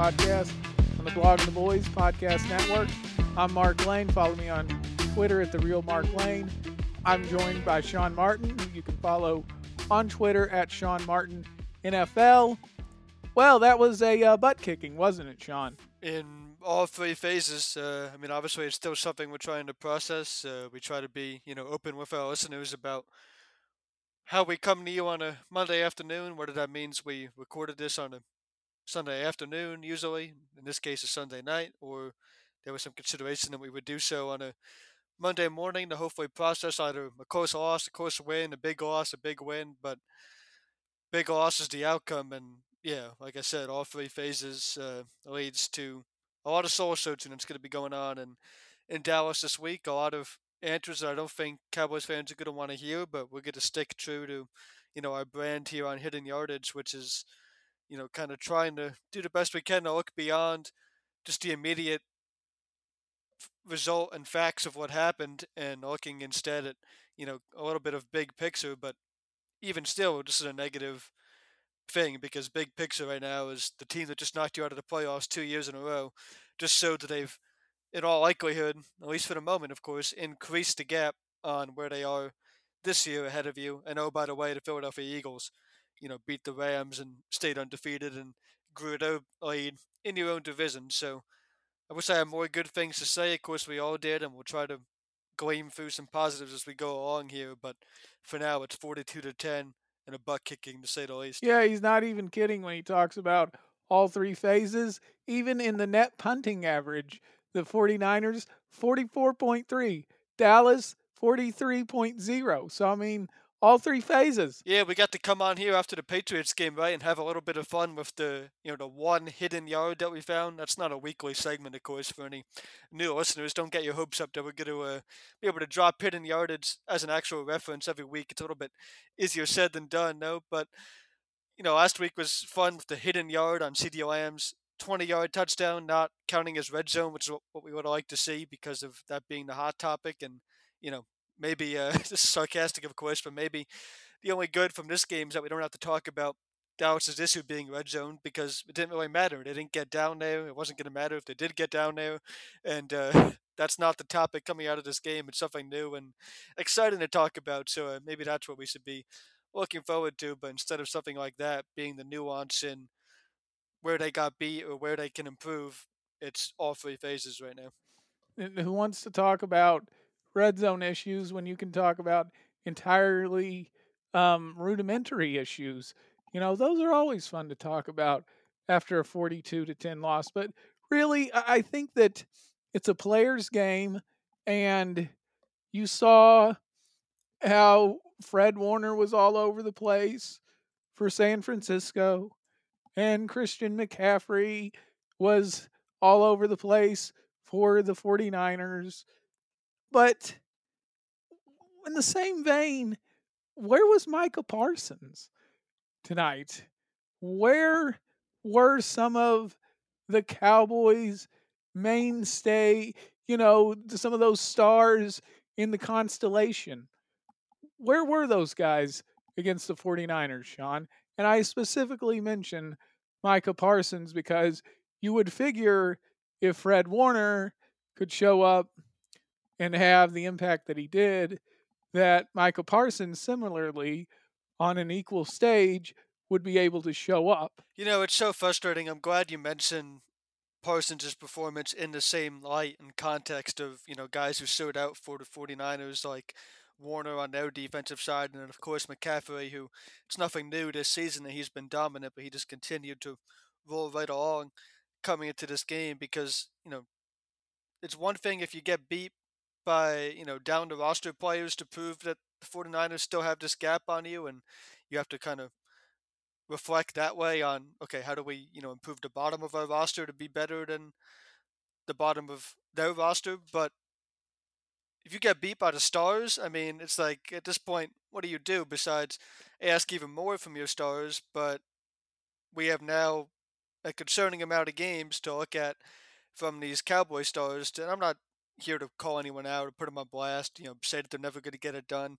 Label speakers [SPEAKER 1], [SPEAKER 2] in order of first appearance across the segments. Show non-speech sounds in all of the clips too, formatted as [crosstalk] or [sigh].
[SPEAKER 1] Podcast on the Blogging the Boys Podcast Network. I'm Mark Lane. Follow me on Twitter at the Real Mark Lane. I'm joined by Sean Martin, who you can follow on Twitter at Sean Martin NFL. Well, that was a uh, butt kicking, wasn't it, Sean?
[SPEAKER 2] In all three phases. Uh, I mean, obviously, it's still something we're trying to process. Uh, we try to be, you know, open with our listeners about how we come to you on a Monday afternoon, whether that means we recorded this on a Sunday afternoon, usually. In this case, a Sunday night, or there was some consideration that we would do so on a Monday morning to hopefully process either a close loss, a close win, a big loss, a big win. But big loss is the outcome, and yeah, like I said, all three phases uh, leads to a lot of soul searching that's going to be going on in in Dallas this week. A lot of answers that I don't think Cowboys fans are going to want to hear, but we're going to stick true to you know our brand here on Hidden Yardage, which is you know, kind of trying to do the best we can to look beyond just the immediate result and facts of what happened and looking instead at, you know, a little bit of big picture. But even still, this is a negative thing because big picture right now is the team that just knocked you out of the playoffs two years in a row just showed that they've, in all likelihood, at least for the moment, of course, increased the gap on where they are this year ahead of you. And oh, by the way, the Philadelphia Eagles you know, beat the Rams and stayed undefeated and grew a lead in your own division. So I wish I had more good things to say. Of course, we all did, and we'll try to glean through some positives as we go along here. But for now, it's 42 to 10 and a butt kicking to say the least.
[SPEAKER 1] Yeah, he's not even kidding when he talks about all three phases. Even in the net punting average, the 49ers 44.3, Dallas 43.0. So, I mean, all three phases.
[SPEAKER 2] Yeah, we got to come on here after the Patriots game, right, and have a little bit of fun with the you know the one hidden yard that we found. That's not a weekly segment, of course, for any new listeners. Don't get your hopes up that we're going to uh, be able to drop hidden yardage as an actual reference every week. It's a little bit easier said than done, no. But you know, last week was fun with the hidden yard on CeeDee Lamb's 20 yard touchdown, not counting as red zone, which is what we would liked to see because of that being the hot topic. And, you know, maybe uh, [laughs] this is sarcastic, of course, but maybe the only good from this game is that we don't have to talk about Dallas's issue being red zone because it didn't really matter. They didn't get down there. It wasn't going to matter if they did get down there, and uh, [laughs] that's not the topic coming out of this game. It's something new and exciting to talk about. So uh, maybe that's what we should be looking forward to. But instead of something like that being the nuance in where they got beat or where they can improve, it's all three phases right now.
[SPEAKER 1] who wants to talk about red zone issues when you can talk about entirely um, rudimentary issues. You know, those are always fun to talk about after a 42 to 10 loss. But really, I think that it's a player's game, and you saw how Fred Warner was all over the place for San Francisco, and Christian McCaffrey was all over the place for the 49ers. But in the same vein, where was Micah Parsons tonight? Where were some of the Cowboys' mainstay, you know, some of those stars in the constellation? Where were those guys against the 49ers, Sean? And I specifically mention Micah Parsons because you would figure if Fred Warner could show up and have the impact that he did, that Micah Parsons similarly on an equal stage would be able to show up.
[SPEAKER 2] You know, it's so frustrating. I'm glad you mentioned Parsons' performance in the same light and context of, you know, guys who stood out for the 49ers like Warner on their defensive side, and then of course McCaffrey, who it's nothing new this season that he's been dominant, but he just continued to roll right along coming into this game because you know it's one thing if you get beat by you know down the roster players to prove that the 49ers still have this gap on you, and you have to kind of reflect that way on okay, how do we you know improve the bottom of our roster to be better than the bottom of their roster, but if you get beat by the stars, I mean, it's like at this point, what do you do besides ask even more from your stars? But we have now a concerning amount of games to look at from these Cowboy stars. And I'm not here to call anyone out or put them on blast, you know, say that they're never going to get it done.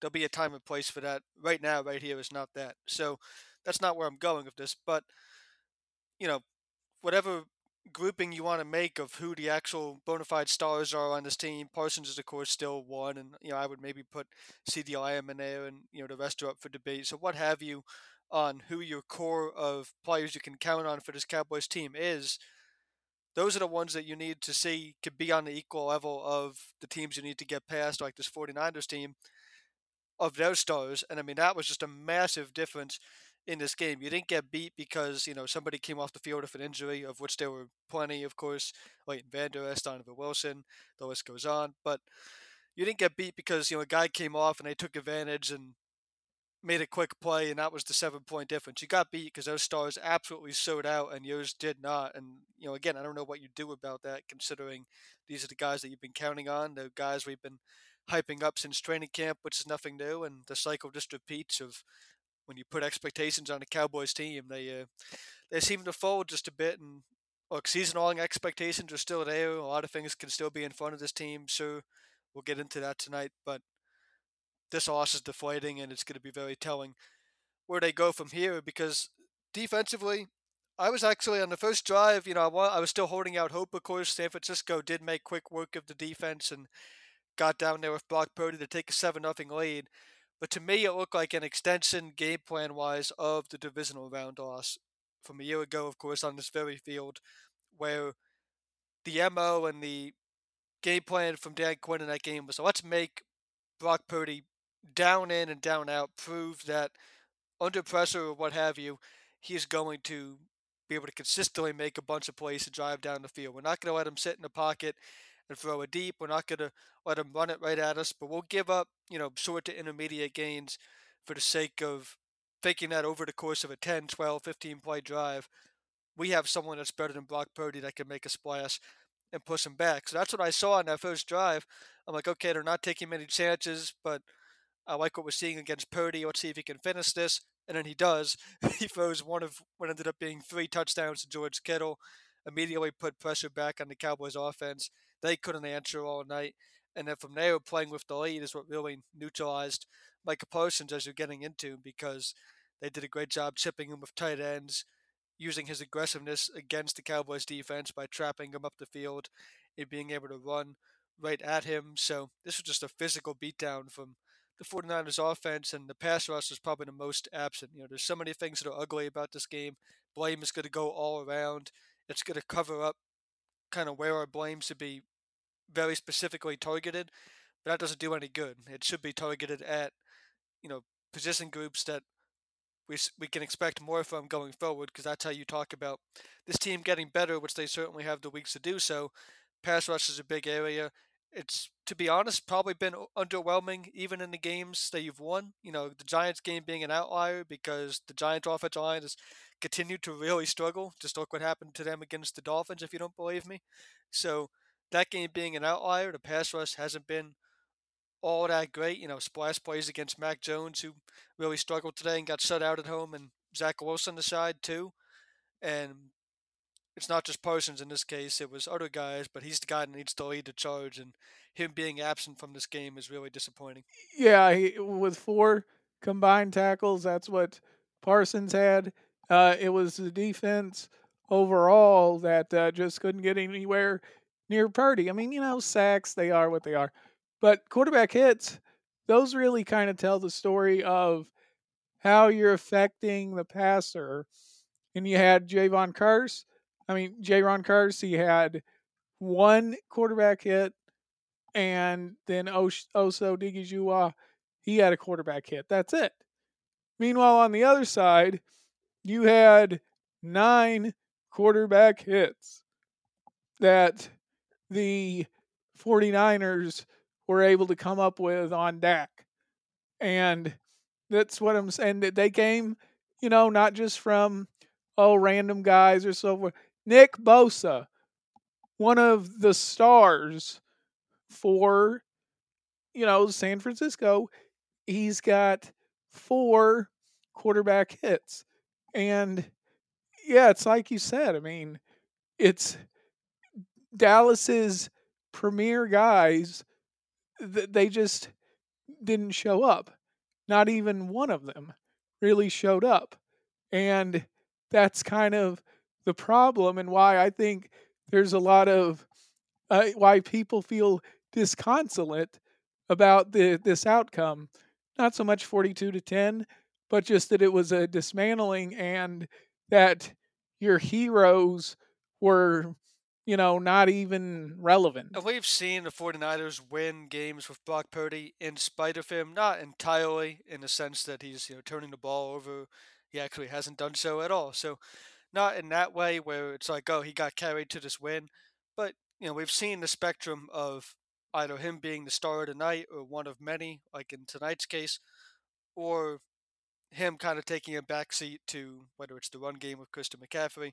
[SPEAKER 2] There'll be a time and place for that. Right now, right here is not that. So that's not where I'm going with this. But, you know, whatever grouping you want to make of who the actual bona fide stars are on this team. Parsons is of course still one, and you know I would maybe put Lamb in there, and you know the rest are up for debate. So what have you on who your core of players you can count on for this Cowboys team is? Those are the ones that you need to see could be on the equal level of the teams you need to get past, like this 49ers team of their stars. And I mean, that was just a massive difference in this game. You didn't get beat because you know somebody came off the field with an injury, of which there were plenty, of course. Leighton Vander Esch, Donovan Wilson, the list goes on. But you didn't get beat because you know a guy came off and they took advantage and made a quick play, and that was the seven point difference. You got beat because those stars absolutely showed out, and yours did not. And you know, again, I don't know what you do about that, considering these are the guys that you've been counting on, the guys we've been hyping up since training camp, which is nothing new, and the cycle just repeats of when you put expectations on a Cowboys team, they uh, they seem to fold just a bit. And look, season-long expectations are still there. A lot of things can still be in front of this team, so we'll get into that tonight. But this loss is deflating, and it's going to be very telling where they go from here. Because defensively, I was actually on the first drive. You know, I was still holding out hope. Of course, San Francisco did make quick work of the defense and got down there with Brock Purdy to take a seven nothing lead. But to me, it looked like an extension game plan wise of the divisional round loss from a year ago, of course, on this very field, where the MO and the game plan from Dan Quinn in that game was let's make Brock Purdy down in and down out, prove that under pressure or what have you, he's going to be able to consistently make a bunch of plays to drive down the field. We're not going to let him sit in the pocket and throw a deep. We're not going to let him run it right at us, but we'll give up, you know, short to intermediate gains for the sake of thinking that over the course of a 10, 12, 15 play drive, we have someone that's better than Brock Purdy that can make a splash and push him back. So that's what I saw on that first drive. I'm like, okay, they're not taking many chances, but I like what we're seeing against Purdy. Let's see if he can finish this. And then he does. [laughs] he throws one of what ended up being three touchdowns to George Kittle, immediately put pressure back on the Cowboys offense. They couldn't answer all night. And then from there, playing with the lead is what really neutralized Micah Parsons as you're getting into because they did a great job chipping him with tight ends, using his aggressiveness against the Cowboys defense by trapping him up the field and being able to run right at him. So this was just a physical beatdown from the 49ers offense, and the pass rush was probably the most absent. You know, there's so many things that are ugly about this game. Blame is going to go all around. It's going to cover up kind of where our blame should be very specifically targeted, but that doesn't do any good. It should be targeted at, you know, position groups that we we can expect more from going forward because that's how you talk about this team getting better, which they certainly have the weeks to do so. Pass rush is a big area. It's to be honest, probably been underwhelming even in the games that you've won. You know, the Giants game being an outlier because the Giants offensive line has continued to really struggle. Just look what happened to them against the Dolphins, if you don't believe me. So that game being an outlier, the pass rush hasn't been all that great. You know, splash plays against Mac Jones, who really struggled today and got shut out at home, and Zach Wilson the side too. And it's not just Parsons in this case; it was other guys, but he's the guy that needs to lead the charge, and him being absent from this game is really disappointing.
[SPEAKER 1] Yeah, he, with four combined tackles, that's what Parsons had. Uh, it was the defense overall that uh, just couldn't get anywhere near Purdy. I mean, you know, sacks, they are what they are. But quarterback hits, those really kind of tell the story of how you're affecting the passer. And you had Jayron Kearse. I mean, Jayron Kearse, he had one quarterback hit and then Osa Odighizuwa, he had a quarterback hit. That's it. Meanwhile, on the other side, you had nine quarterback hits that the 49ers were able to come up with on Dak. And that's what I'm saying. That they came, you know, not just from oh random guys or so forth. Nick Bosa, one of the stars for you know San Francisco, he's got four quarterback hits. And yeah, it's like you said. I mean, it's Dallas's premier guys. that They just didn't show up. Not even one of them really showed up. And that's kind of the problem and why I think there's a lot of uh, why people feel disconsolate about the this outcome. Not so much 42 to 10, but just that it was a dismantling and that your heroes were you know, not even relevant.
[SPEAKER 2] And we've seen the 49ers win games with Brock Purdy in spite of him, not entirely in the sense that he's, you know, turning the ball over. He actually hasn't done so at all. So not in that way where it's like, oh, he got carried to this win. But, you know, we've seen the spectrum of either him being the star of the night or one of many, like in tonight's case, or him kind of taking a backseat to whether it's the run game with Christian McCaffrey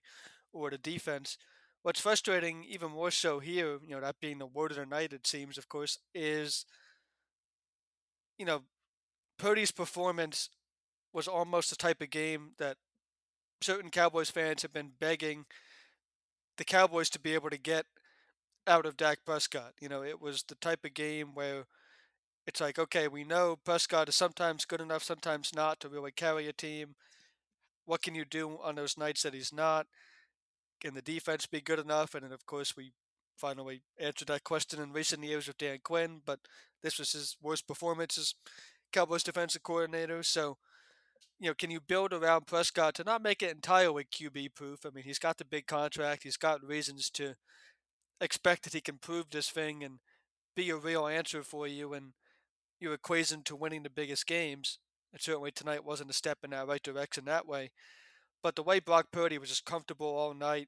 [SPEAKER 2] or the defense. What's frustrating, even more so here, you know, that being the word of the night, it seems, of course, is, you know, Purdy's performance was almost the type of game that certain Cowboys fans have been begging the Cowboys to be able to get out of Dak Prescott. You know, it was the type of game where it's like, okay, we know Prescott is sometimes good enough, sometimes not to really carry a team. What can you do on those nights that he's not? Can the defense be good enough? And then, of course, we finally answered that question in recent years with Dan Quinn, but this was his worst performance as Cowboys defensive coordinator. So, you know, can you build around Prescott to not make it entirely QB proof? I mean, he's got the big contract, he's got reasons to expect that he can prove this thing and be a real answer for you and your equation to winning the biggest games. And certainly tonight wasn't a step in that right direction that way. But the way Brock Purdy was just comfortable all night,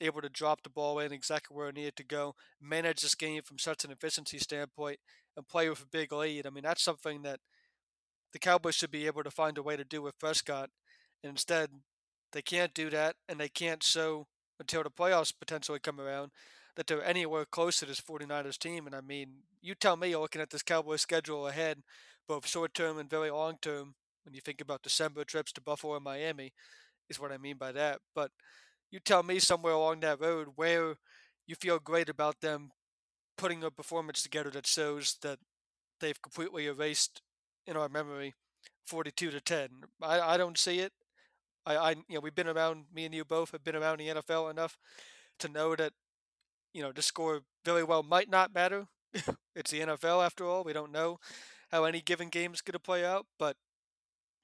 [SPEAKER 2] able to drop the ball in exactly where it needed to go, manage this game from such an efficiency standpoint, and play with a big lead. I mean, that's something that the Cowboys should be able to find a way to do with Prescott. And instead, they can't do that, and they can't show until the playoffs potentially come around that they're anywhere close to this 49ers team. And I mean, you tell me, looking at this Cowboys schedule ahead, both short term and very long term, when you think about December trips to Buffalo and Miami, is what I mean by that. But you tell me somewhere along that road where you feel great about them putting a performance together that shows that they've completely erased in our memory 42 to 10. I, I don't see it. I, I you know we've been around me and you both have been around the NFL enough to know that you know the score very well might not matter. [laughs] it's the NFL after all. We don't know how any given game is going to play out, but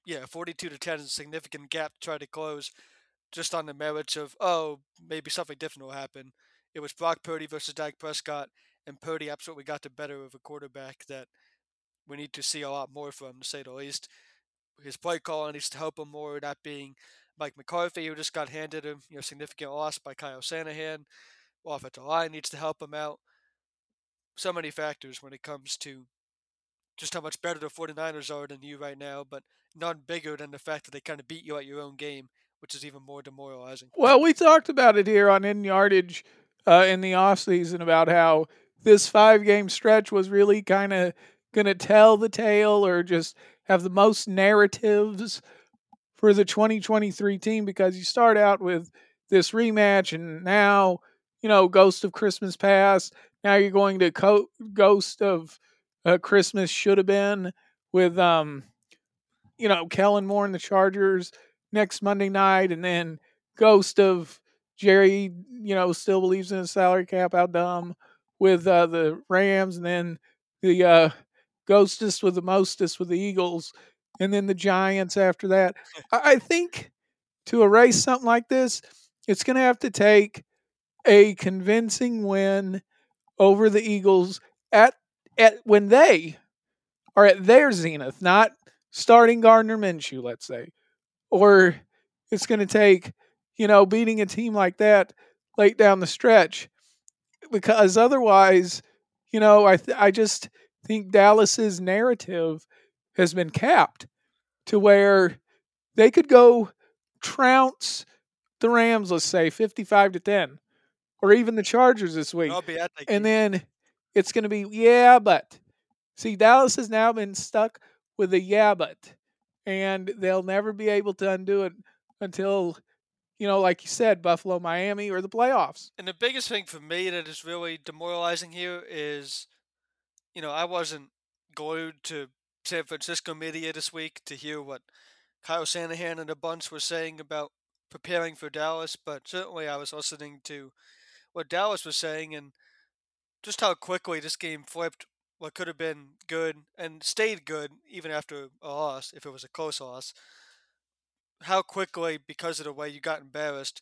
[SPEAKER 2] yeah, 42 to 10 is a significant gap to try to close just on the merits of, oh, maybe something different will happen. It was Brock Purdy versus Dak Prescott, and Purdy absolutely got the better of a quarterback that we need to see a lot more from, to say the least. His play call needs to help him more, that being Mike McCarthy, who just got handed a you know, significant loss by Kyle Shanahan. Offensive line needs to help him out. So many factors when it comes to just how much better the 49ers are than you right now, but none bigger than the fact that they kind of beat you at your own game, which is even more demoralizing.
[SPEAKER 1] Well, we talked about it here on Hidden Yardage uh, in the offseason about how this five game stretch was really kind of going to tell the tale or just have the most narratives for the 2023 team because you start out with this rematch and now, you know, Ghost of Christmas Past. Now you're going to co- Ghost of uh, Christmas should have been with um, you know, Kellen Moore and the Chargers next Monday night, and then Ghost of Jerry, you know, still believes in a salary cap. How dumb with uh, the Rams, and then the uh, Ghostest with the mostest with the Eagles, and then the Giants after that. I, I think to erase something like this, it's going to have to take a convincing win over the Eagles at at when they are at their zenith, not starting Gardner Minshew, let's say, or it's going to take, you know, beating a team like that late down the stretch, because otherwise, you know, I th- I just think Dallas's narrative has been capped to where they could go trounce the Rams, let's say, 55 to 10, or even the Chargers this week. And then it's going to be, yeah, but. See, Dallas has now been stuck with a yeah, but. And they'll never be able to undo it until, you know, like you said, Buffalo, Miami, or the playoffs.
[SPEAKER 2] And the biggest thing for me that is really demoralizing here is, you know, I wasn't glued to San Francisco media this week to hear what Kyle Shanahan and a bunch were saying about preparing for Dallas, but certainly I was listening to what Dallas was saying and just how quickly this game flipped what could have been good and stayed good even after a loss, if it was a close loss. How quickly, because of the way you got embarrassed,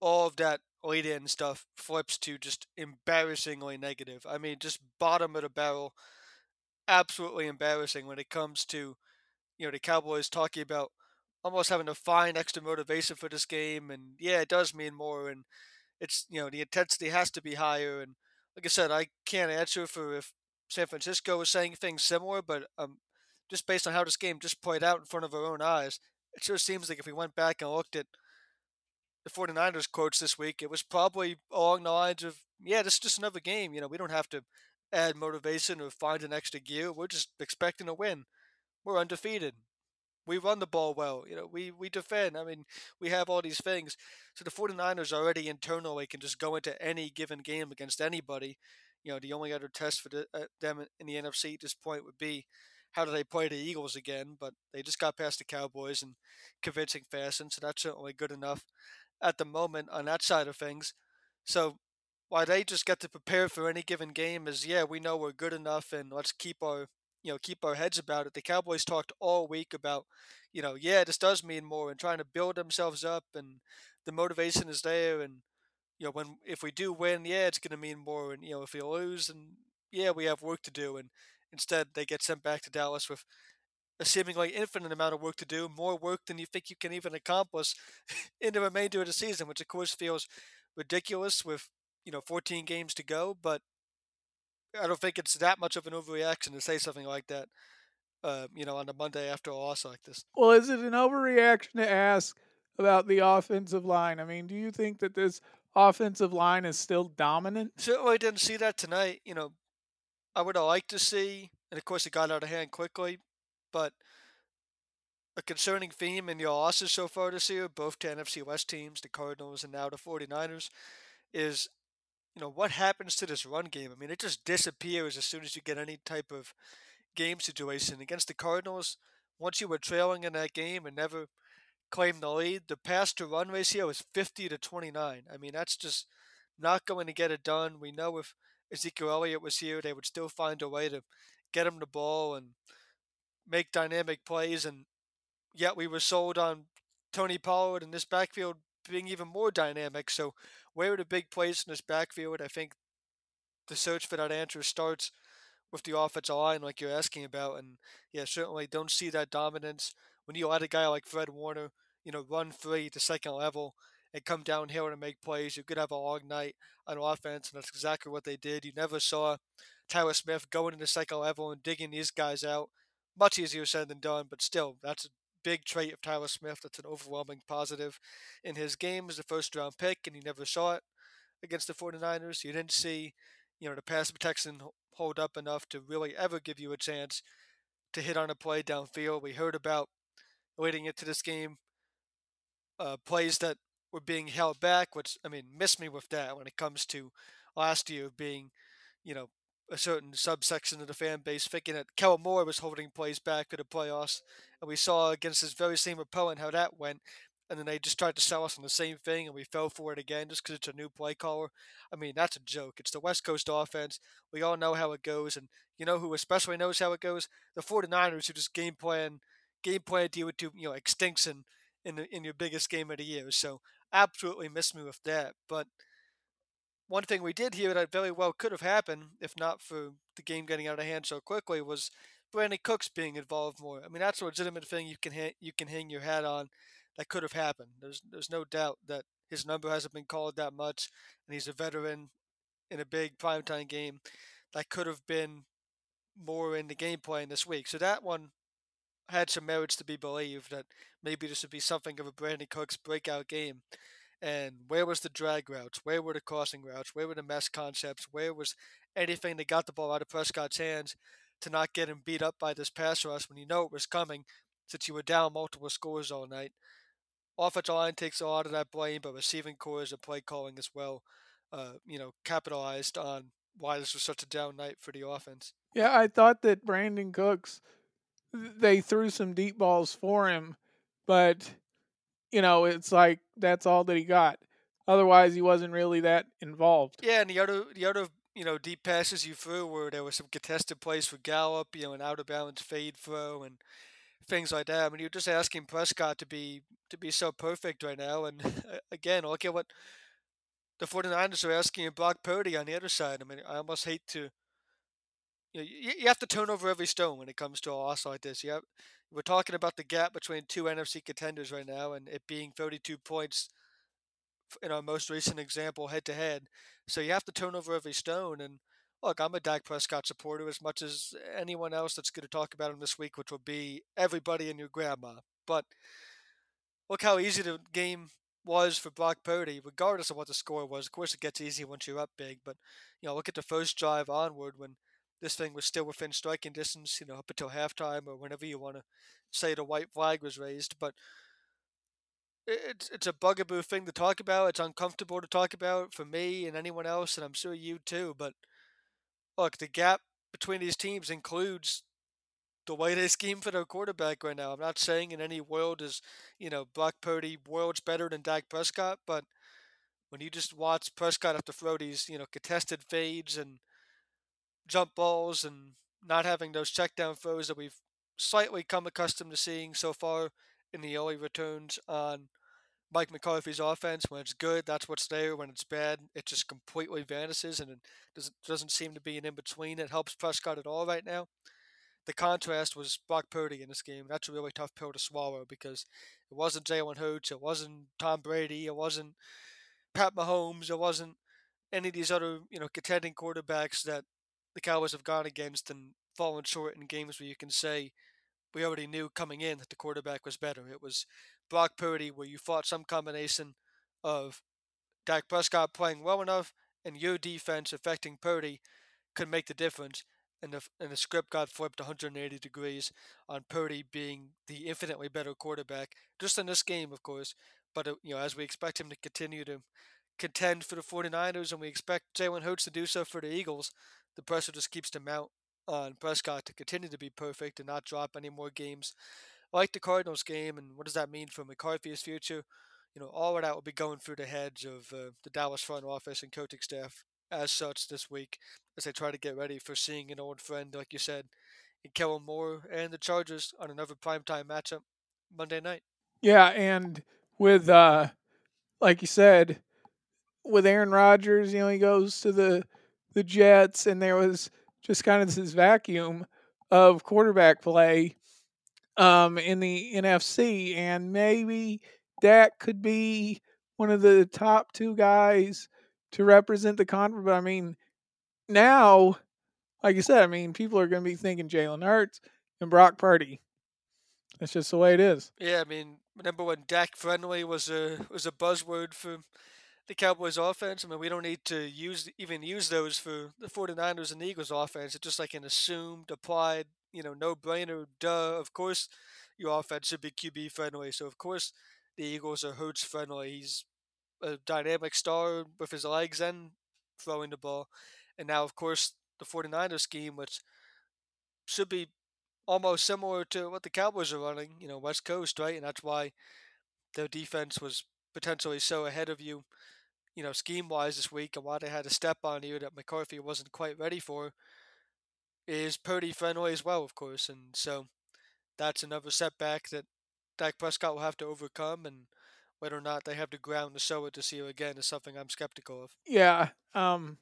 [SPEAKER 2] all of that lead in stuff flips to just embarrassingly negative. I mean, just bottom of the barrel, absolutely embarrassing when it comes to, you know, the Cowboys talking about almost having to find extra motivation for this game. And yeah, it does mean more. And it's, you know, the intensity has to be higher. And like I said, I can't answer for if San Francisco was saying things similar, but um, just based on how this game just played out in front of our own eyes, it sure seems like if we went back and looked at the 49ers quotes this week, it was probably along the lines of, yeah, this is just another game. You know, we don't have to add motivation or find an extra gear. We're just expecting a win. We're undefeated. We run the ball well. You know, we, we defend. I mean, we have all these things. So the 49ers already internally can just go into any given game against anybody. You know, the only other test for the, uh, them in the NFC at this point would be how do they play the Eagles again? But they just got past the Cowboys in convincing fashion, so that's certainly good enough at the moment on that side of things. So why they just get to prepare for any given game is yeah, we know we're good enough and let's keep our you know, keep our heads about it. The Cowboys talked all week about, you know, yeah, this does mean more and trying to build themselves up and the motivation is there and you know, when if we do win, yeah, it's gonna mean more and you know, if we lose and yeah, we have work to do and instead they get sent back to Dallas with a seemingly infinite amount of work to do, more work than you think you can even accomplish [laughs] in the remainder of the season, which of course feels ridiculous with you know 14 games to go. But I don't think it's that much of an overreaction to say something like that. Uh, you know, on a Monday after a loss like this.
[SPEAKER 1] Well, is it an overreaction to ask about the offensive line? I mean, do you think that this offensive line is still dominant?
[SPEAKER 2] Certainly didn't see that tonight. You know, I would have liked to see, and of course it got out of hand quickly, but a concerning theme in your losses so far this year, both to NFC West teams, the Cardinals and now the 49ers, is you know what happens to this run game. I mean, it just disappears as soon as you get any type of game situation against the Cardinals. Once you were trailing in that game and never claimed the lead, the pass to run ratio is 50 to 29. I mean, that's just not going to get it done. We know if Ezekiel Elliott was here, they would still find a way to get him the ball and make dynamic plays, and yet we were sold on Tony Pollard and this backfield being even more dynamic. So, where are the big plays in this backfield? I think the search for that answer starts with the offensive line, like you're asking about. And yeah, certainly don't see that dominance when you let a guy like Fred Warner, you know, run free to second level and come downhill and make plays. You could have a long night on offense, and that's exactly what they did. You never saw Tyler Smith going into second level and digging these guys out much easier said than done, but still, that's a big trait of Tyler Smith. That's an overwhelming positive in his game as a first round pick, and he never saw it against the 49ers. You didn't see, you know, the pass protection hold up enough to really ever give you a chance to hit on a play downfield. We heard about leading into this game uh, plays that were being held back, which, I mean, miss me with that when it comes to last year being, you know, a certain subsection of the fan base thinking that Kellen Moore was holding plays back for the playoffs. And we saw against this very same opponent how that went. And then they just tried to sell us on the same thing, and we fell for it again just because it's a new play caller. I mean, that's a joke. It's the West Coast offense. We all know how it goes. And you know who especially knows how it goes? The 49ers, who just game plan, game plan deal with, you know, extinction in, the, in your biggest game of the year. So absolutely miss me with that. But one thing we did here that very well could have happened, if not for the game getting out of hand so quickly, was Brandin Cooks being involved more. I mean, that's a legitimate thing you can ha- you can hang your hat on. That could have happened. There's there's no doubt that his number hasn't been called that much, and he's a veteran in a big primetime game. That could have been more in the game plan this week. So that one had some merits to be believed that maybe this would be something of a Brandin Cooks breakout game. And where was the drag routes? Where were the crossing routes? Where were the mesh concepts? Where was anything that got the ball out of Prescott's hands to not get him beat up by this pass rush when you know it was coming since you were down multiple scores all night? Offensive line takes a lot of that blame, but receiving cores and play calling as well, uh, you know, capitalized on why this was such a down night for the offense.
[SPEAKER 1] Yeah, I thought that Brandin Cooks, they threw some deep balls for him, but you know, it's like that's all that he got. Otherwise, he wasn't really that involved.
[SPEAKER 2] Yeah, and the other the other you know deep passes you threw where there was some contested plays for Gallup, you know, an out of bounds fade throw and things like that. I mean, you're just asking Prescott to be to be so perfect right now, and [laughs] again, look at what the 49ers are asking Brock Purdy on the other side. I mean, I almost hate to. You, know, you, you have to turn over every stone when it comes to a loss like this. You have, we're talking about the gap between two NFC contenders right now, and it being 32 points in our most recent example, head to head. So you have to turn over every stone. And look, I'm a Dak Prescott supporter as much as anyone else that's going to talk about him this week, which will be everybody and your grandma. But look how easy the game was for Brock Purdy, regardless of what the score was. Of course, it gets easy once you're up big, but you know, look at the first drive onward when this thing was still within striking distance, you know, up until halftime or whenever you want to say the white flag was raised. But it's it's a bugaboo thing to talk about. It's uncomfortable to talk about for me and anyone else, and I'm sure you too. But look, the gap between these teams includes the way they scheme for their quarterback right now. I'm not saying in any world is, you know, Brock Purdy worlds better than Dak Prescott, but when you just watch Prescott have to throw these, you know, contested fades and jump balls and not having those check down throws that we've slightly come accustomed to seeing so far in the early returns on Mike McCarthy's offense. When it's good, that's what's there. When it's bad, it just completely vanishes and it doesn't, doesn't seem to be an in between. It helps Prescott at all right now the contrast was Brock Purdy in this game. That's a really tough pill to swallow because it wasn't Jalen Hurts, it wasn't Tom Brady, it wasn't Pat Mahomes, it wasn't any of these other you know contending quarterbacks that the Cowboys have gone against and fallen short in games where you can say we already knew coming in that the quarterback was better. It was Brock Purdy where you fought some combination of Dak Prescott playing well enough and your defense affecting Purdy could make the difference and the and the script got flipped 180 degrees on Purdy being the infinitely better quarterback, just in this game, of course. But uh, you know, as we expect him to continue to contend for the 49ers, and we expect Jalen Hurts to do so for the Eagles, the pressure just keeps to mount on Prescott to continue to be perfect and not drop any more games like the Cardinals game. And what does that mean for McCarthy's future? You know, all of that will be going through the heads of uh, the Dallas front office and coaching staff as such this week as they try to get ready for seeing an old friend, like you said, in Kellen Moore and the Chargers on another primetime matchup Monday night.
[SPEAKER 1] Yeah, and with uh like you said, with Aaron Rodgers, you know, he goes to the the Jets and there was just kind of this vacuum of quarterback play um in the NFC and maybe Dak could be one of the top two guys to represent the conference. But I mean, now, like you said, I mean, people are going to be thinking Jalen Hurts and Brock Purdy. That's just the way it is.
[SPEAKER 2] Yeah, I mean, remember when Dak friendly was a was a buzzword for the Cowboys offense? I mean, we don't need to use even use those for the 49ers and Eagles offense. It's just like an assumed, applied, you know, no-brainer, duh. Of course, your offense should be QB friendly. So of course, the Eagles are Hurts friendly. He's a dynamic star with his legs and throwing the ball. And now, of course, the 49ers scheme, which should be almost similar to what the Cowboys are running, you know, West Coast, right? And that's why their defense was potentially so ahead of you, you know, scheme wise this week and why they had a step on you that McCarthy wasn't quite ready for is Purdy friendly as well, of course. And so that's another setback that Dak Prescott will have to overcome. And whether or not they have the ground to show it this year again is something I'm skeptical of.
[SPEAKER 1] Yeah, um,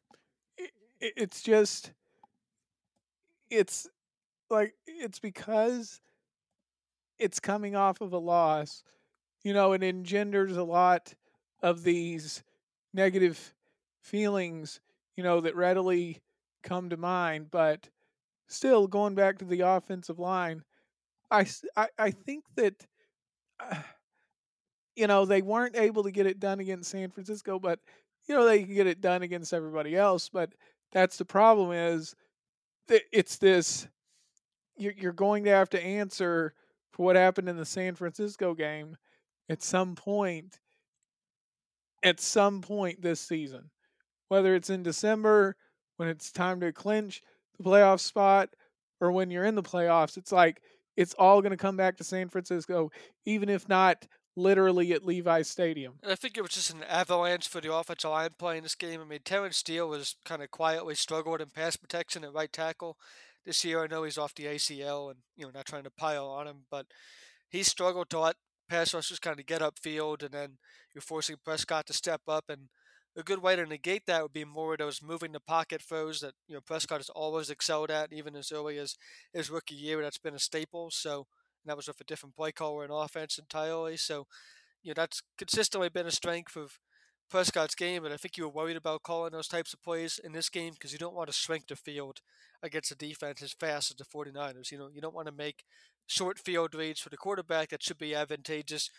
[SPEAKER 1] it, it's just it's like it's because it's coming off of a loss, you know, it engenders a lot of these negative feelings, you know, that readily come to mind. But still, going back to the offensive line, I, I, I think that, uh, you know, they weren't able to get it done against San Francisco, but, you know, they can get it done against everybody else. But that's the problem is that it's this you're, you're going to have to answer for what happened in the San Francisco game at some point at some point this season whether it's in December when it's time to clinch the playoff spot or when you're in the playoffs it's like it's all going to come back to San Francisco even if not literally at Levi's Stadium.
[SPEAKER 2] I think it was just an avalanche for the offensive line playing this game. I mean, Terence Steele was kind of quietly struggled in pass protection at right tackle this year. I know he's off the ACL and, you know, not trying to pile on him, but he struggled to let pass rushers kind of get upfield, and then you're forcing Prescott to step up. And a good way to negate that would be more of those moving the pocket throws that you know Prescott has always excelled at, even as early as his rookie year. That's been a staple. So that was with a different play caller and offense entirely. So you know that's consistently been a strength of Prescott's game, and I think you were worried about calling those types of plays in this game because you don't want to shrink the field against a defense as fast as the 49ers. You know, you don't want to make short field reads for the quarterback that should be advantageous,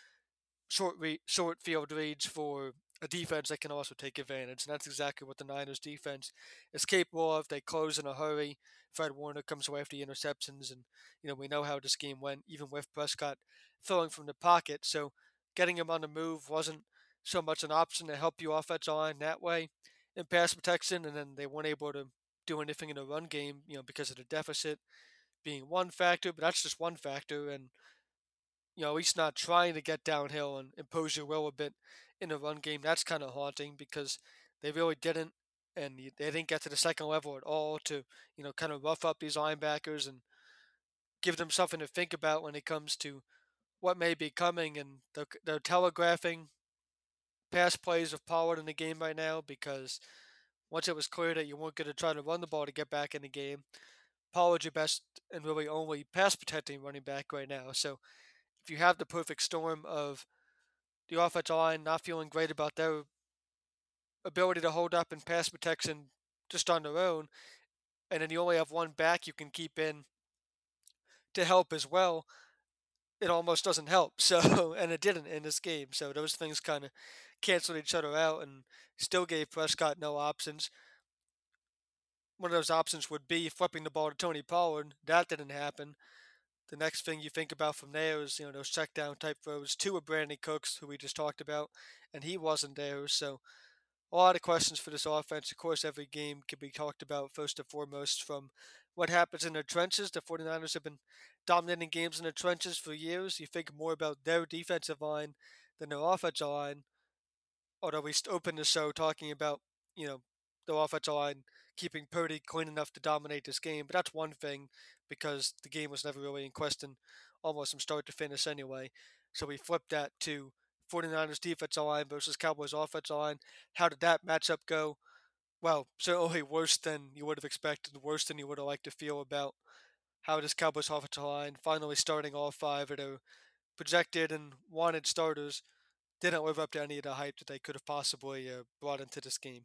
[SPEAKER 2] short re- short field reads for a defense that can also take advantage. And that's exactly what the Niners defense is capable of. They close in a hurry. Fred Warner comes away after the interceptions, and you know we know how this game went, even with Prescott throwing from the pocket. So getting him on the move wasn't so much an option to help you offensive line that way in pass protection, and then they weren't able to do anything in the run game, you know, because of the deficit being one factor. But that's just one factor, and you know, least not trying to get downhill and impose your will a bit in the run game. That's kind of haunting because they really didn't, and they didn't get to the second level at all to you know kind of rough up these linebackers and give them something to think about when it comes to what may be coming. And they're, they're telegraphing pass plays of Pollard in the game right now because once it was clear that you weren't going to try to run the ball to get back in the game, Pollard's your best and really only pass protecting running back right now. So if you have the perfect storm of the offensive line not feeling great about their ability to hold up in pass protection just on their own, and then you only have one back you can keep in to help as well, it almost doesn't help. [laughs] So, and it didn't in this game. So those things kind of canceled each other out and still gave Prescott no options. One of those options would be flipping the ball to Tony Pollard. That didn't happen. The next thing you think about from there is, you know, those check down type throws to a Brandin Cooks, who we just talked about, and he wasn't there. So a lot of questions for this offense. Of course, every game can be talked about first and foremost from what happens in the trenches. The 49ers have been dominating games in the trenches for years. You think more about their defensive line than their offensive line although we opened the show talking about, you know, the offensive line keeping Purdy clean enough to dominate this game. But that's one thing because the game was never really in question almost from start to finish anyway. So we flipped that to 49ers defensive line versus Cowboys offensive line. How did that matchup go? Well, certainly [laughs] worse than you would have expected, worse than you would have liked to feel about how this Cowboys offensive line finally starting all five of their projected and wanted starters didn't live up to any of the hype that they could have possibly uh, brought into this game.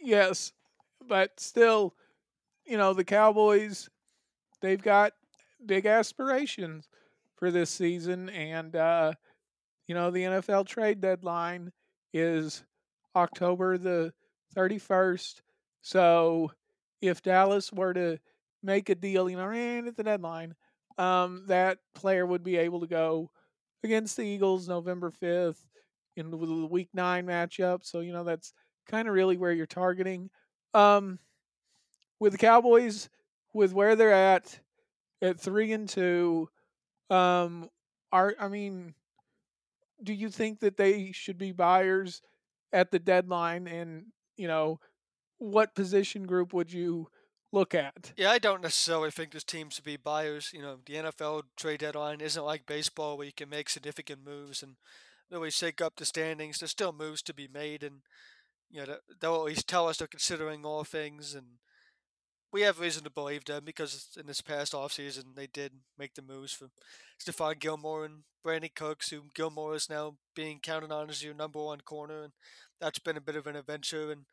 [SPEAKER 1] Yes, but still, you know, the Cowboys, they've got big aspirations for this season. And, uh, you know, the NFL trade deadline is October the 31st. So if Dallas were to make a deal, you know, and at the deadline, um, that player would be able to go against the Eagles November 5th in the week 9 matchup. So, you know, that's kind of really where you're targeting. Um with the Cowboys with where they're at at 3 and 2 um are I mean do you think that they should be buyers at the deadline and, you know, what position group would you look at?
[SPEAKER 2] Yeah, I don't necessarily think this team should be buyers. You know, the NFL trade deadline isn't like baseball where you can make significant moves and really shake up the standings. There's still moves to be made, and you know they'll least tell us they're considering all things, and we have reason to believe them because in this past offseason they did make the moves for Stephon Gilmore and Brandin Cooks, who Gilmore is now being counted on as your number one corner, and that's been a bit of an adventure. And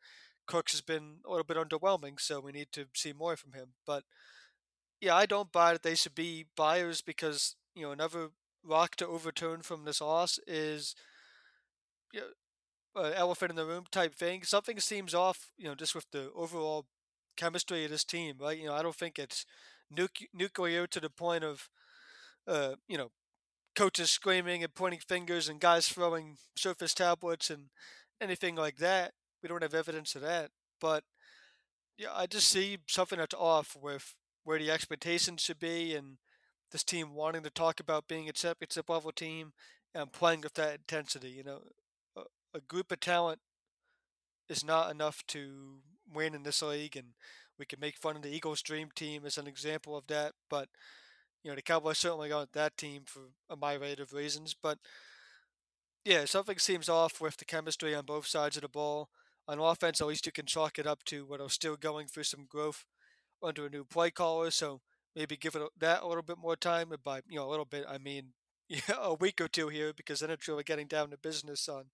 [SPEAKER 2] Cooks has been a little bit underwhelming, so we need to see more from him. But yeah, I don't buy that they should be buyers because you know another rock to overturn from this loss is you know, uh, elephant in the room type thing. Something seems off, you know, just with the overall chemistry of this team, right? You know, I don't think it's nuc- nuclear to the point of, uh, you know, coaches screaming and pointing fingers and guys throwing surface tablets and anything like that. We don't have evidence of that, but yeah, I just see something that's off with where the expectations should be and this team wanting to talk about being a championship level team and playing with that intensity. You know, a, group of talent is not enough to win in this league, and we can make fun of the Eagles' dream team as an example of that. But you know, the Cowboys certainly aren't that team for a myriad of reasons. But yeah, something seems off with the chemistry on both sides of the ball. On offense, at least you can chalk it up to what are still going through some growth under a new play caller. So maybe give it that a little bit more time. And by you know a little bit, I mean yeah, [laughs] a week or two here, because then it's really getting down to business on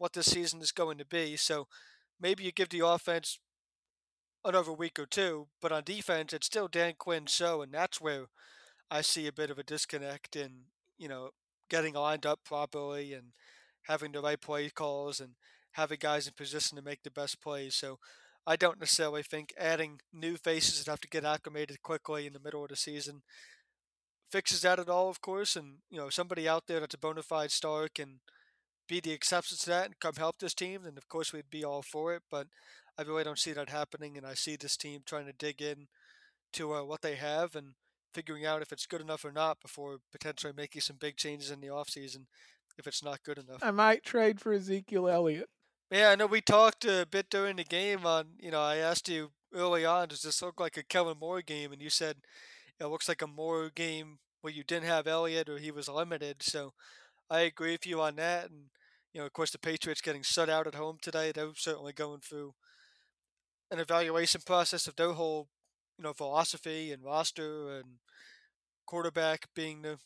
[SPEAKER 2] what this season is going to be. So maybe you give the offense another week or two, but on defense, it's still Dan Quinn's show, and that's where I see a bit of a disconnect in you know getting lined up properly and having the right play calls and having guys in position to make the best plays. So I don't necessarily think adding new faces that have to get acclimated quickly in the middle of the season fixes that at all, of course. And you know, somebody out there that's a bona fide star can be the exception to that and come help this team, then of course we'd be all for it. But I really don't see that happening, and I see this team trying to dig in to uh, what they have and figuring out if it's good enough or not before potentially making some big changes in the offseason if it's not good enough.
[SPEAKER 1] I might trade for Ezekiel Elliott.
[SPEAKER 2] Yeah, I know we talked a bit during the game on, you know, I asked you early on, does this look like a Kellen Moore game? And you said it looks like a Moore game where you didn't have Elliott or he was limited. So I agree with you on that. And, you know, of course, the Patriots getting shut out at home today, they're certainly going through an evaluation process of their whole, you know, philosophy and roster and quarterback being the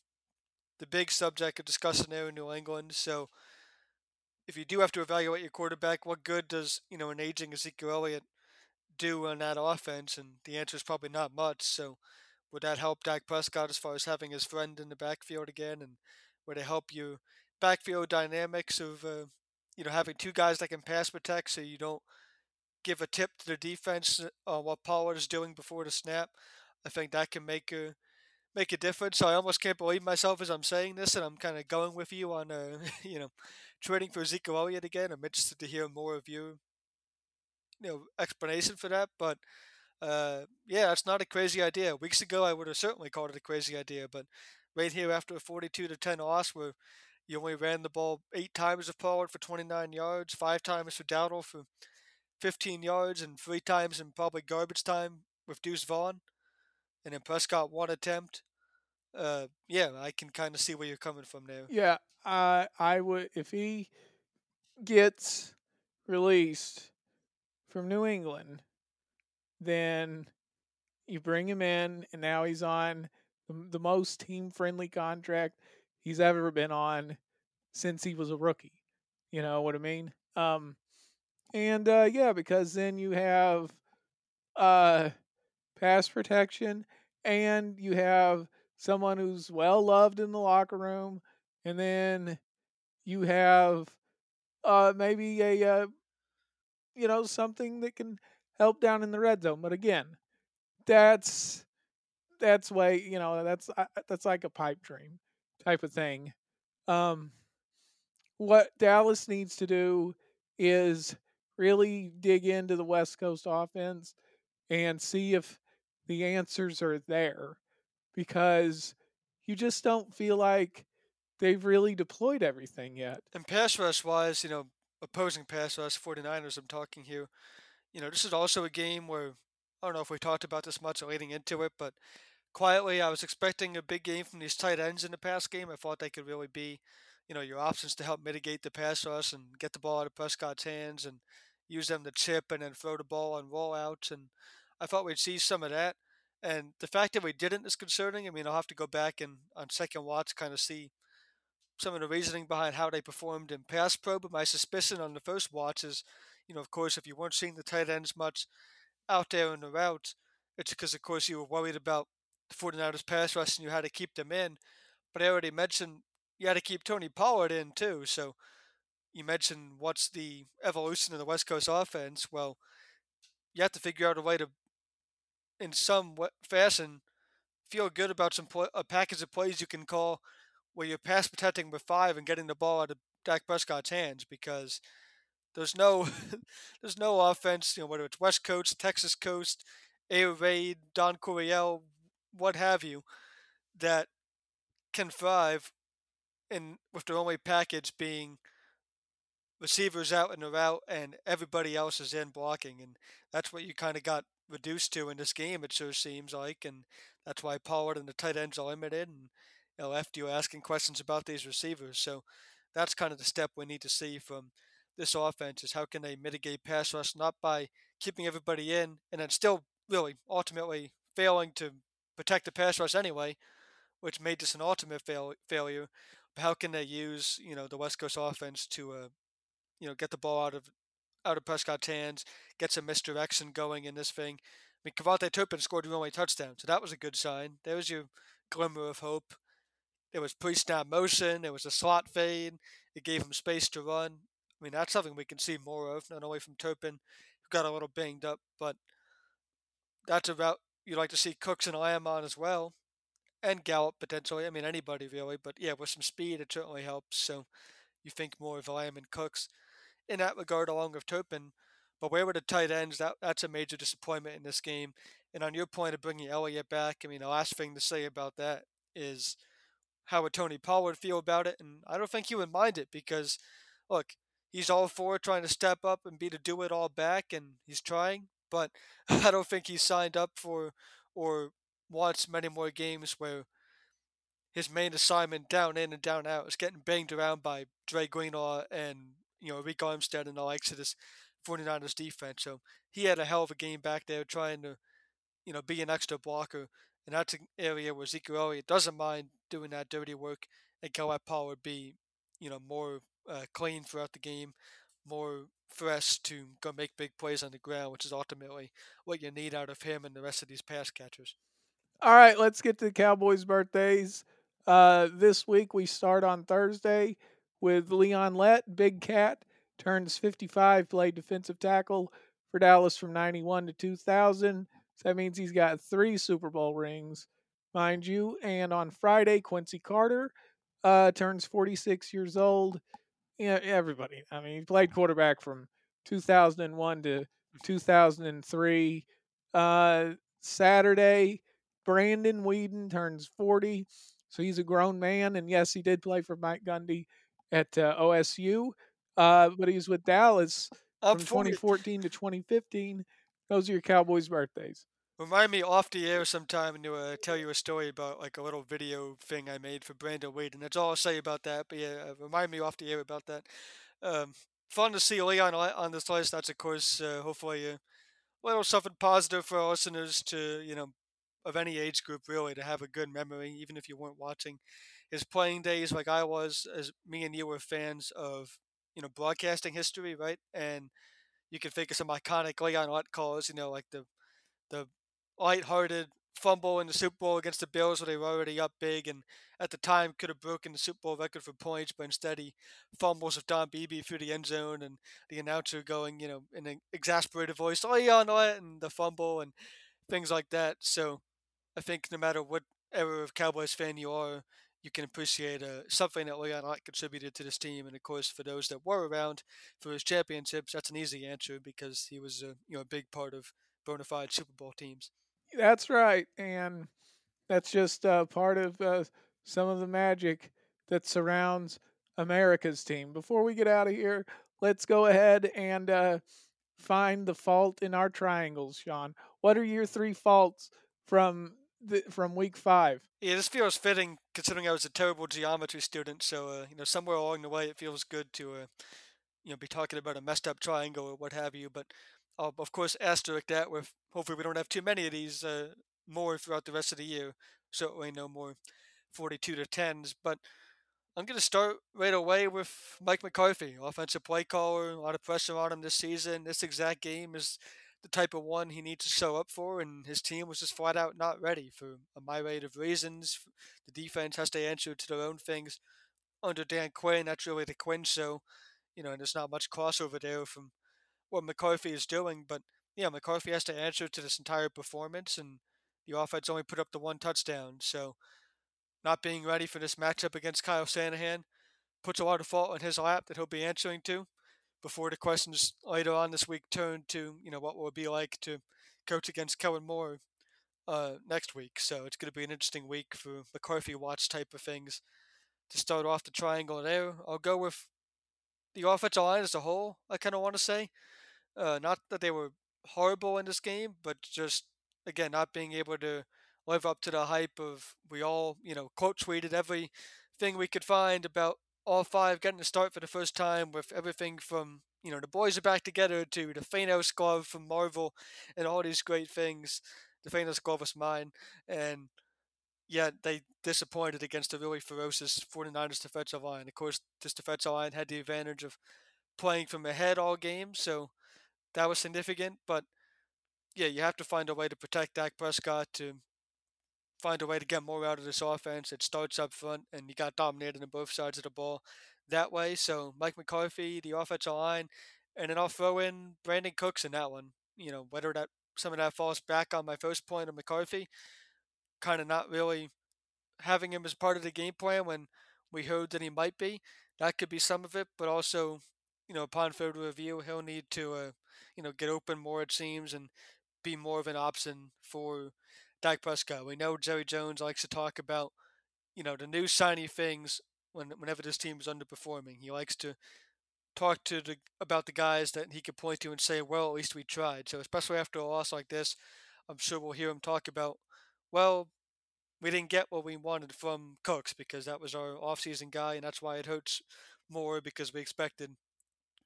[SPEAKER 2] the big subject of discussion there in New England. So if you do have to evaluate your quarterback, what good does you know an aging Ezekiel Elliott do on that offense? And the answer is probably not much. So would that help Dak Prescott as far as having his friend in the backfield again? And would it help you backfield dynamics of uh, you know having two guys that can pass protect, so you don't give a tip to the defense on what Pollard is doing before the snap? I think that can make a make a difference. So I almost can't believe myself as I'm saying this, and I'm kind of going with you on, uh, [laughs] you know, trading for Ezekiel Elliott again. I'm interested to hear more of your, you know, explanation for that. But uh, yeah, it's not a crazy idea. Weeks ago, I would have certainly called it a crazy idea, but right here after a 42 to 10 loss, where you only ran the ball eight times with Pollard for 29 yards, five times for Dowdle for 15 yards, and three times in probably garbage time with Deuce Vaughn and then Prescott one attempt. Uh, yeah, I can kind of see where you're coming from there.
[SPEAKER 1] Yeah, I I would if he gets released from New England, then you bring him in, and now he's on the, the most team friendly contract he's ever been on since he was a rookie. You know what I mean? Um, and uh, yeah, because then you have uh pass protection, and you have someone who's well loved in the locker room, and then you have uh, maybe a uh, you know something that can help down in the red zone. But again, that's that's way you know that's uh, that's like a pipe dream type of thing. Um, what Dallas needs to do is really dig into the West Coast offense and see if the answers are there because you just don't feel like they've really deployed everything yet.
[SPEAKER 2] And pass rush wise, you know, opposing pass rush 49ers, I'm talking here, you know, this is also a game where I don't know if we talked about this much leading into it, but quietly I was expecting a big game from these tight ends in the past game. I thought they could really be, you know, your options to help mitigate the pass rush and get the ball out of Prescott's hands and use them to chip and then throw the ball on rollouts. And I thought we'd see some of that. And the fact that we didn't is concerning. I mean, I'll have to go back and on second watch kind of see some of the reasoning behind how they performed in pass pro. But my suspicion on the first watch is, you know, of course, if you weren't seeing the tight ends much out there in the route, it's because, of course, you were worried about the 49ers pass rush and you had to keep them in. But I already mentioned you had to keep Tony Pollard in too. So you mentioned what's the evolution of the West Coast offense. Well, you have to figure out a way to in some fashion feel good about some play, a package of plays you can call where you're pass protecting with five and getting the ball out of Dak Prescott's hands because there's no [laughs] there's no offense, you know, whether it's West Coast, Texas Coast, Air Raid, Don Coryell, what have you, that can thrive in with their only package being receivers out in the route and everybody else is in blocking and that's what you kind of got reduced to in this game, it sure seems like, and that's why Pollard and the tight ends are limited, and you know, left you asking questions about these receivers. So that's kind of the step we need to see from this offense is how can they mitigate pass rush not by keeping everybody in and then still really ultimately failing to protect the pass rush anyway, which made this an ultimate fail- failure. But how can they use you know the West Coast offense to uh, you know get the ball out of out of Prescott's hands, get some misdirection going in this thing. I mean, KaVontae Turpin scored the only touchdown, so that was a good sign. There was your glimmer of hope. There was pre-snap motion. There was a slot fade. It gave him space to run. I mean, that's something we can see more of, not only from Turpin, who got a little banged up, but that's about you'd like to see Cooks and Lamb on as well, and Gallup potentially. I mean, anybody really, but yeah, with some speed, it certainly helps. So you think more of Lamb and Cooks in that regard, along with Turpin. But where were the tight ends? That that's a major disappointment in this game. And on your point of bringing Elliott back, I mean, the last thing to say about that is how would Tony Pollard feel about it? And I don't think he would mind it because, look, he's all for trying to step up and be the do it all back, and he's trying. But [laughs] I don't think he signed up for or wants many more games where his main assignment down in and down out is getting banged around by Dre Greenlaw and you know, Arik Armstead and the likes of this 49ers defense. So he had a hell of a game back there trying to, you know, be an extra blocker. And that's an area where Ezekiel Elliott doesn't mind doing that dirty work and let Pollard be, you know, more uh, clean throughout the game, more fresh to go make big plays on the ground, which is ultimately what you need out of him and the rest of these pass catchers.
[SPEAKER 1] All right, let's get to the Cowboys' birthdays. Uh, this week we start on Thursday with Leon Lett, Big Cat, turns 55, played defensive tackle for Dallas from 91 to 2000. So that means he's got three Super Bowl rings, mind you. And on Friday, Quincy Carter uh, turns 46 years old. Yeah, everybody. I mean, he played quarterback from 2001 to 2003. Uh, Saturday, Brandon Weeden turns 40. So he's a grown man. And yes, he did play for Mike Gundy at uh, OSU, uh, but he's with Dallas from 2014 to 2015. Those are your Cowboys' birthdays.
[SPEAKER 2] Remind me off the air sometime to uh, tell you a story about like a little video thing I made for Brandon Wade, and that's all I'll say about that. But yeah, uh, remind me off the air about that. Um, fun to see Leon on this list. That's of course uh, hopefully a little something positive for our listeners to you know of any age group really to have a good memory, even if you weren't watching his playing days like I was, as me and you were fans of, you know, broadcasting history, right? And you can think of some iconic Leon Lett calls, you know, like the the light-hearted fumble in the Super Bowl against the Bills where they were already up big and at the time could have broken the Super Bowl record for points, but instead he fumbles with Don Beebe through the end zone and the announcer going, you know, in an exasperated voice, Leon Lett and the fumble and things like that. So I think no matter what era of Cowboys fan you are, you can appreciate uh, something that Leon Lett contributed to this team. And of course, for those that were around for his championships, that's an easy answer because he was a you know a big part of bona fide Super Bowl teams.
[SPEAKER 1] That's right, and that's just uh, part of uh, some of the magic that surrounds America's team. Before we get out of here, let's go ahead and uh, find the fault in our triangles, Sean. What are your three faults from the, from week five?
[SPEAKER 2] Yeah, this feels fitting considering I was a terrible geometry student. So uh, you know, somewhere along the way, it feels good to uh, you know be talking about a messed up triangle or what have you. But I'll of course asterisk that with hopefully we don't have too many of these uh, more throughout the rest of the year. Certainly no more 42 to 10s. But I'm going to start right away with Mike McCarthy, offensive play caller. A lot of pressure on him this season. This exact game is the type of one he needs to show up for, and his team was just flat out not ready for a myriad of reasons. The defense has to answer to their own things. Under Dan Quinn, that's really the Quinn show, you know, and there's not much crossover there from what McCarthy is doing. But yeah, McCarthy has to answer to this entire performance, and the offense only put up the one touchdown. So not being ready for this matchup against Kyle Shanahan puts a lot of fault on his lap that he'll be answering to before the questions later on this week turn to, you know, what will it be like to coach against Kellen Moore uh, next week. So it's going to be an interesting week for McCarthy watch type of things. To start off the triangle there, I'll go with the offensive line as a whole, I kind of want to say. Uh, not that they were horrible in this game, but just, again, not being able to live up to the hype of we all, you know, quote tweeted everything we could find about all five getting to start for the first time with everything from, you know, the boys are back together to the Thanos glove from Marvel and all these great things. The Thanos glove was mine. And yet they disappointed against a really ferocious 49ers defensive line. Of course, this defensive line had the advantage of playing from ahead all game, so that was significant. But yeah, you have to find a way to protect Dak Prescott to find a way to get more out of this offense. It starts up front, and you got dominated on both sides of the ball that way. So Mike McCarthy, the offensive line, and then I'll throw in Brandin Cooks in that one. You know, whether that some of that falls back on my first point of McCarthy, kind of not really having him as part of the game plan when we heard that he might be. That could be some of it, but also, you know, upon further review, he'll need to, uh, you know, get open more it seems and be more of an option for Dak Prescott. We know Jerry Jones likes to talk about, you know, the new shiny things when whenever this team is underperforming. He likes to talk to the about the guys that he could point to and say, "Well, at least we tried." So, especially after a loss like this, I'm sure we'll hear him talk about, "Well, we didn't get what we wanted from Cooks because that was our offseason guy, and that's why it hurts more because we expected,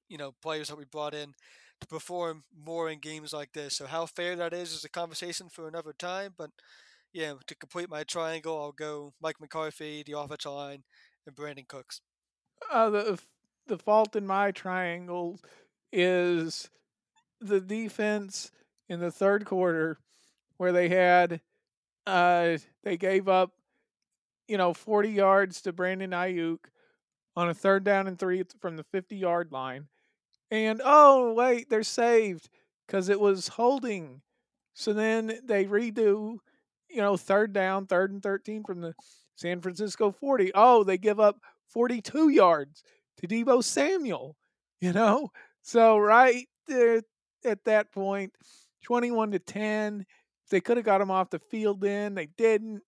[SPEAKER 2] you know, players that we brought in to perform more in games like this. So how fair that is is a conversation for another time. But yeah, to complete my triangle, I'll go Mike McCarthy, the offensive line, and Brandin Cooks.
[SPEAKER 1] Uh, the the fault in my triangle is the defense in the third quarter, where they had uh, they gave up, you know, forty yards to Brandon Aiyuk on a third down and three from the fifty yard line and oh wait, they're saved because it was holding. So then they redo, you know, third down, third and thirteen from the San Francisco forty. Oh, they give up forty-two yards to Deebo Samuel. You know, so right there at that point, twenty-one to ten. They could have got him off the field then. They didn't.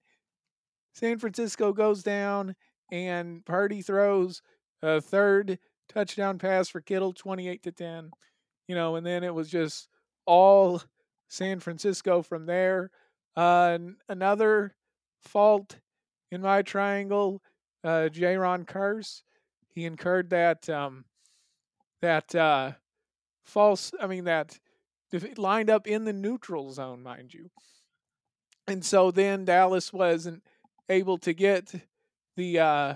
[SPEAKER 1] San Francisco goes down, and Purdy throws a third touchdown pass for Kittle, 28 to 10. You know, and then it was just all San Francisco from there. Uh, another fault in my triangle, uh, Jayron Kearse. He incurred that um, that uh, false. I mean that lined up in the neutral zone, mind you. And so then Dallas wasn't able to get the uh,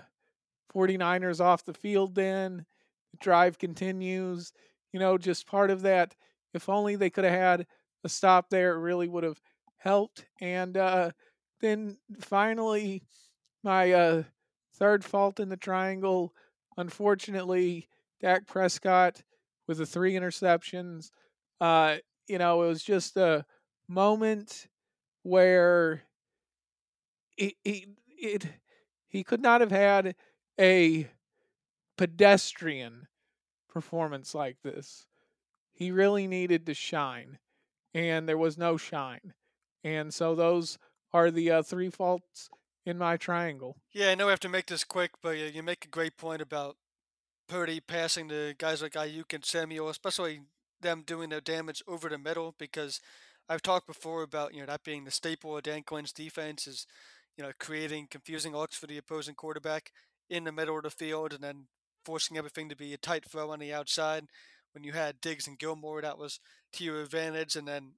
[SPEAKER 1] 49ers off the field then drive continues. You know, just part of that. If only they could have had a stop there, it really would have helped. And uh, then finally, my uh, third fault in the triangle. Unfortunately, Dak Prescott with the three interceptions. Uh, you know, it was just a moment where he, he, it, he could not have had a pedestrian performance like this. He really needed to shine, and there was no shine. And so those are the uh, three faults in my triangle.
[SPEAKER 2] Yeah, I know we have to make this quick, but you make a great point about Purdy passing to guys like Aiyuk and Samuel, especially them doing their damage over the middle because I've talked before about you know that being the staple of Dan Quinn's defense is you know creating confusing looks for the opposing quarterback in the middle of the field and then forcing everything to be a tight throw on the outside. When you had Diggs and Gilmore, that was to your advantage, and then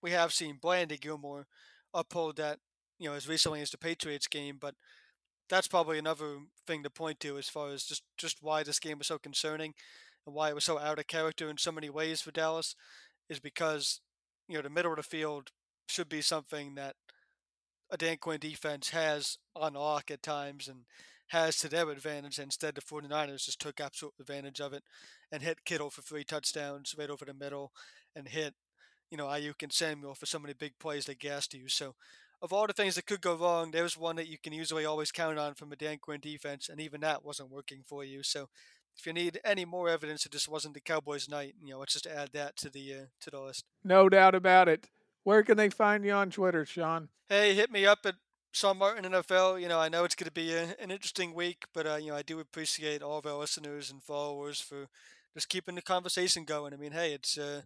[SPEAKER 2] we have seen Blandy Gilmore uphold that you know as recently as the Patriots game, but that's probably another thing to point to as far as just just why this game was so concerning and why it was so out of character in so many ways for Dallas is because you know the middle of the field should be something that a Dan Quinn defense has on lock at times and has to their advantage. Instead, the 49ers just took absolute advantage of it and hit Kittle for three touchdowns right over the middle and hit, you know, Aiyuk and Samuel for so many big plays they gassed you. So, of all the things that could go wrong, there's one that you can usually always count on from a Dan Quinn defense, and even that wasn't working for you. So, if you need any more evidence that this wasn't the Cowboys' night, you know, let's just add that to the uh, to the list.
[SPEAKER 1] No doubt about it. Where can they find you on Twitter, Sean?
[SPEAKER 2] Hey, hit me up at Sean Martin NFL. You know, I know it's going to be a, an interesting week, but uh, you know, I do appreciate all of our listeners and followers for just keeping the conversation going. I mean, hey, it's uh,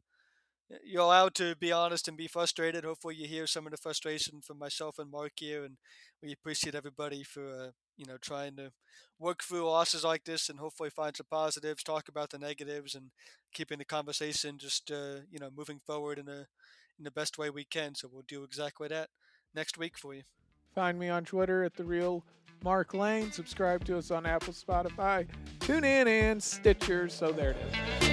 [SPEAKER 2] you're allowed to be honest and be frustrated. Hopefully, you hear some of the frustration from myself and Mark here, and we appreciate everybody for uh, you know trying to work through losses like this and hopefully find some positives, talk about the negatives, and keeping the conversation just uh, you know moving forward in a in the best way we can. So we'll do exactly that next week for you.
[SPEAKER 1] Find me on Twitter at the real Mark Lane. Subscribe to us on Apple, Spotify, TuneIn, and Stitcher. So there it is.